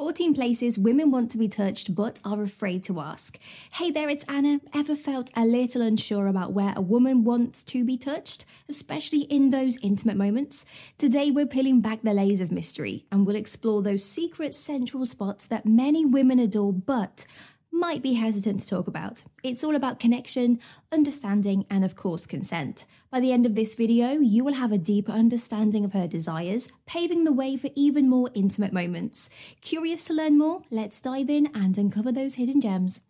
14 places women want to be touched but are afraid to ask. Hey there, it's Anna. Ever felt a little unsure about where a woman wants to be touched, especially in those intimate moments? Today, we're peeling back the layers of mystery and we'll explore those secret central spots that many women adore but might be hesitant to talk about. It's all about connection, understanding, and of course, consent. By the end of this video, you will have a deeper understanding of her desires, paving the way for even more intimate moments. Curious to learn more? Let's dive in and uncover those hidden gems.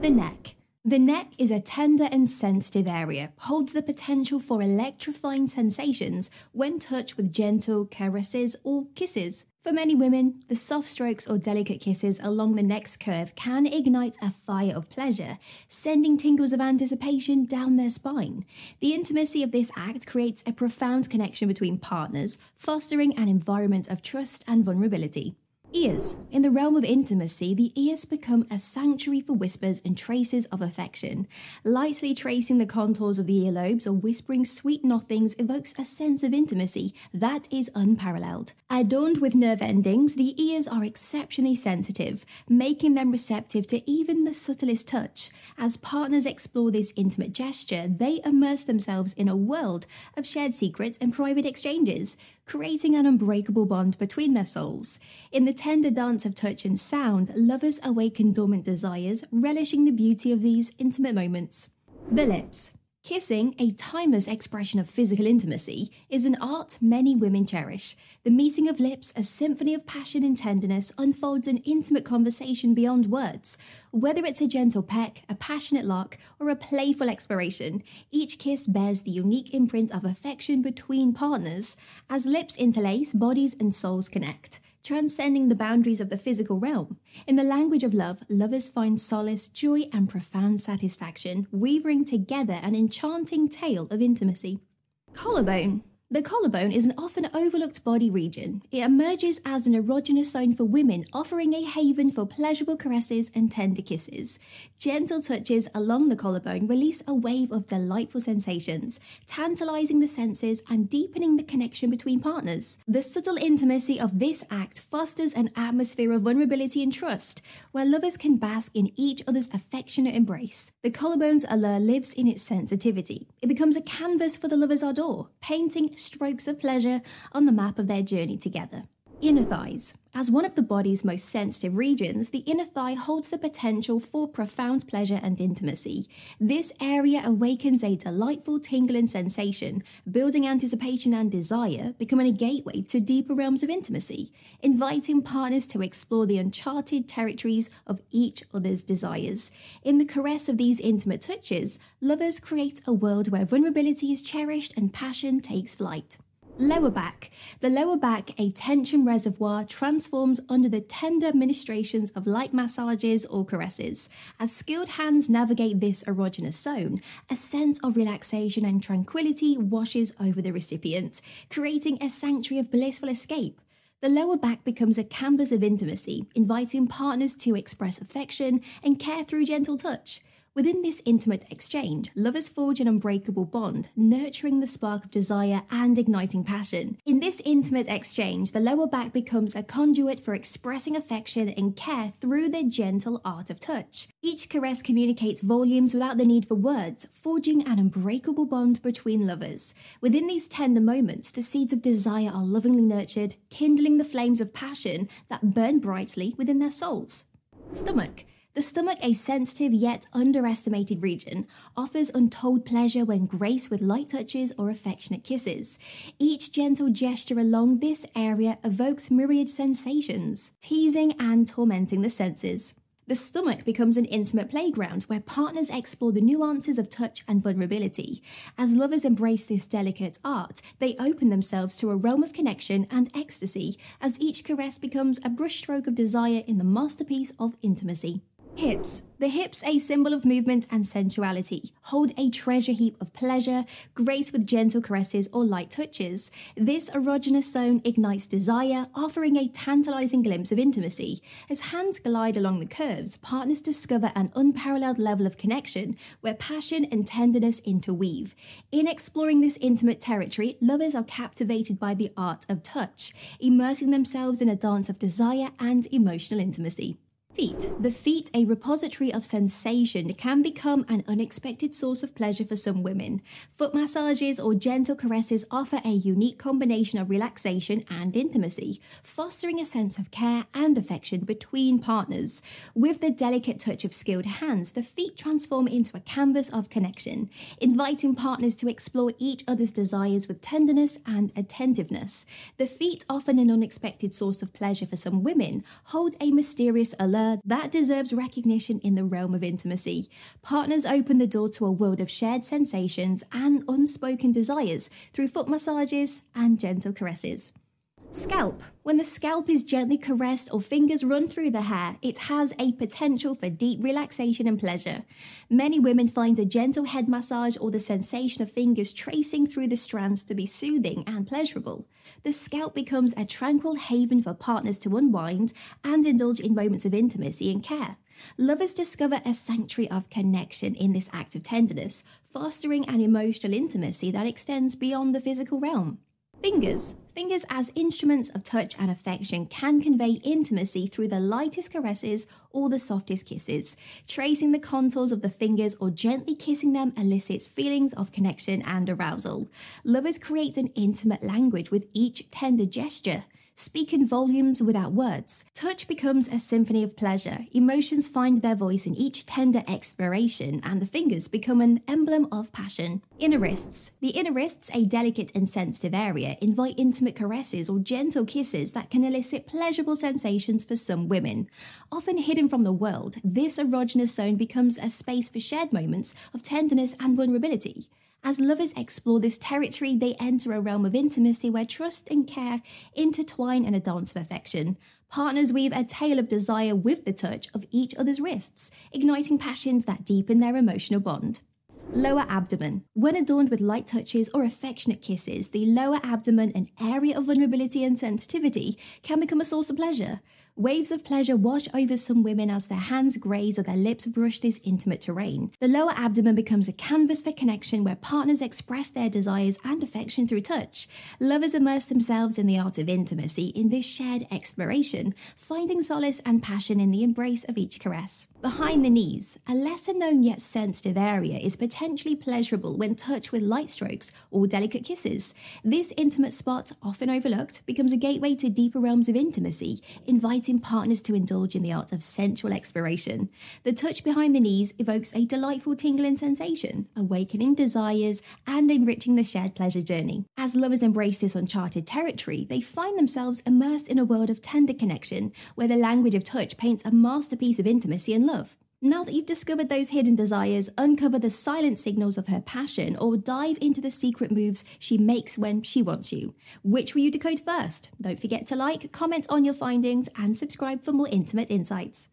The neck. The neck is a tender and sensitive area, holds the potential for electrifying sensations when touched with gentle caresses or kisses. For many women, the soft strokes or delicate kisses along the neck's curve can ignite a fire of pleasure, sending tingles of anticipation down their spine. The intimacy of this act creates a profound connection between partners, fostering an environment of trust and vulnerability. Ears. In the realm of intimacy, the ears become a sanctuary for whispers and traces of affection. Lightly tracing the contours of the earlobes or whispering sweet nothings evokes a sense of intimacy that is unparalleled. Adorned with nerve endings, the ears are exceptionally sensitive, making them receptive to even the subtlest touch. As partners explore this intimate gesture, they immerse themselves in a world of shared secrets and private exchanges, creating an unbreakable bond between their souls. In the tender dance of touch and sound, lovers awaken dormant desires, relishing the beauty of these intimate moments. The lips. Kissing, a timeless expression of physical intimacy, is an art many women cherish. The meeting of lips, a symphony of passion and tenderness, unfolds an intimate conversation beyond words. Whether it's a gentle peck, a passionate lock, or a playful exploration, each kiss bears the unique imprint of affection between partners. As lips interlace, bodies and souls connect transcending the boundaries of the physical realm. In the language of love, lovers find solace, joy, and profound satisfaction, weaving together an enchanting tale of intimacy. Collarbone. The collarbone is an often overlooked body region. It emerges as an erogenous zone for women, offering a haven for pleasurable caresses and tender kisses. Gentle touches along the collarbone release a wave of delightful sensations, tantalizing the senses and deepening the connection between partners. The subtle intimacy of this act fosters an atmosphere of vulnerability and trust, where lovers can bask in each other's affectionate embrace. The collarbone's allure lives in its sensitivity. It becomes a canvas for the lover's ardor, painting strokes of pleasure on the map of their journey together. Inner thighs. As one of the body's most sensitive regions, the inner thigh holds the potential for profound pleasure and intimacy. This area awakens a delightful tingling sensation, building anticipation and desire, becoming a gateway to deeper realms of intimacy, inviting partners to explore the uncharted territories of each other's desires. In the caress of these intimate touches, lovers create a world where vulnerability is cherished and passion takes flight. Lower back. The lower back, a tension reservoir, transforms under the tender ministrations of light massages or caresses. As skilled hands navigate this erogenous zone, a sense of relaxation and tranquility washes over the recipient, creating a sanctuary of blissful escape. The lower back becomes a canvas of intimacy, inviting partners to express affection and care through gentle touch. Within this intimate exchange, lovers forge an unbreakable bond, nurturing the spark of desire and igniting passion. In this intimate exchange, the lower back becomes a conduit for expressing affection and care through the gentle art of touch. Each caress communicates volumes without the need for words, forging an unbreakable bond between lovers. Within these tender moments, the seeds of desire are lovingly nurtured, kindling the flames of passion that burn brightly within their souls. Stomach. The stomach, a sensitive yet underestimated region, offers untold pleasure when graced with light touches or affectionate kisses. Each gentle gesture along this area evokes myriad sensations, teasing and tormenting the senses. The stomach becomes an intimate playground where partners explore the nuances of touch and vulnerability. As lovers embrace this delicate art, they open themselves to a realm of connection and ecstasy, as each caress becomes a brushstroke of desire in the masterpiece of intimacy. Hips. The hips, a symbol of movement and sensuality, hold a treasure heap of pleasure, graced with gentle caresses or light touches. This erogenous zone ignites desire, offering a tantalizing glimpse of intimacy. As hands glide along the curves, partners discover an unparalleled level of connection where passion and tenderness interweave. In exploring this intimate territory, lovers are captivated by the art of touch, immersing themselves in a dance of desire and emotional intimacy. Feet. The feet, a repository of sensation, can become an unexpected source of pleasure for some women. Foot massages or gentle caresses offer a unique combination of relaxation and intimacy, fostering a sense of care and affection between partners. With the delicate touch of skilled hands, the feet transform into a canvas of connection, inviting partners to explore each other's desires with tenderness and attentiveness. The feet, often an unexpected source of pleasure for some women, hold a mysterious allure that deserves recognition in the realm of intimacy. Partners open the door to a world of shared sensations and unspoken desires through foot massages and gentle caresses. Scalp. When the scalp is gently caressed or fingers run through the hair, it has a potential for deep relaxation and pleasure. Many women find a gentle head massage or the sensation of fingers tracing through the strands to be soothing and pleasurable. The scalp becomes a tranquil haven for partners to unwind and indulge in moments of intimacy and care. Lovers discover a sanctuary of connection in this act of tenderness, fostering an emotional intimacy that extends beyond the physical realm. Fingers. Fingers, as instruments of touch and affection, can convey intimacy through the lightest caresses or the softest kisses. Tracing the contours of the fingers or gently kissing them elicits feelings of connection and arousal. Lovers create an intimate language with each tender gesture speak in volumes without words. Touch becomes a symphony of pleasure. Emotions find their voice in each tender exploration, and the fingers become an emblem of passion. Inner wrists. The inner wrists, a delicate and sensitive area, invite intimate caresses or gentle kisses that can elicit pleasurable sensations for some women. Often hidden from the world, this erogenous zone becomes a space for shared moments of tenderness and vulnerability. As lovers explore this territory, they enter a realm of intimacy where trust and care intertwine in a dance of affection. Partners weave a tale of desire with the touch of each other's wrists, igniting passions that deepen their emotional bond. Lower abdomen. When adorned with light touches or affectionate kisses, the lower abdomen, an area of vulnerability and sensitivity, can become a source of pleasure. Waves of pleasure wash over some women as their hands graze or their lips brush this intimate terrain. The lower abdomen becomes a canvas for connection where partners express their desires and affection through touch. Lovers immerse themselves in the art of intimacy in this shared exploration, finding solace and passion in the embrace of each caress. Behind the knees, a lesser known yet sensitive area is potentially pleasurable when touched with light strokes or delicate kisses. This intimate spot, often overlooked, becomes a gateway to deeper realms of intimacy, inviting inviting partners to indulge in the art of sensual exploration. The touch behind the knees evokes a delightful tingling sensation, awakening desires and enriching the shared pleasure journey. As lovers embrace this uncharted territory, they find themselves immersed in a world of tender connection, where the language of touch paints a masterpiece of intimacy and love. Now that you've discovered those hidden desires, uncover the silent signals of her passion or dive into the secret moves she makes when she wants you. Which will you decode first? Don't forget to like, comment on your findings, and subscribe for more intimate insights.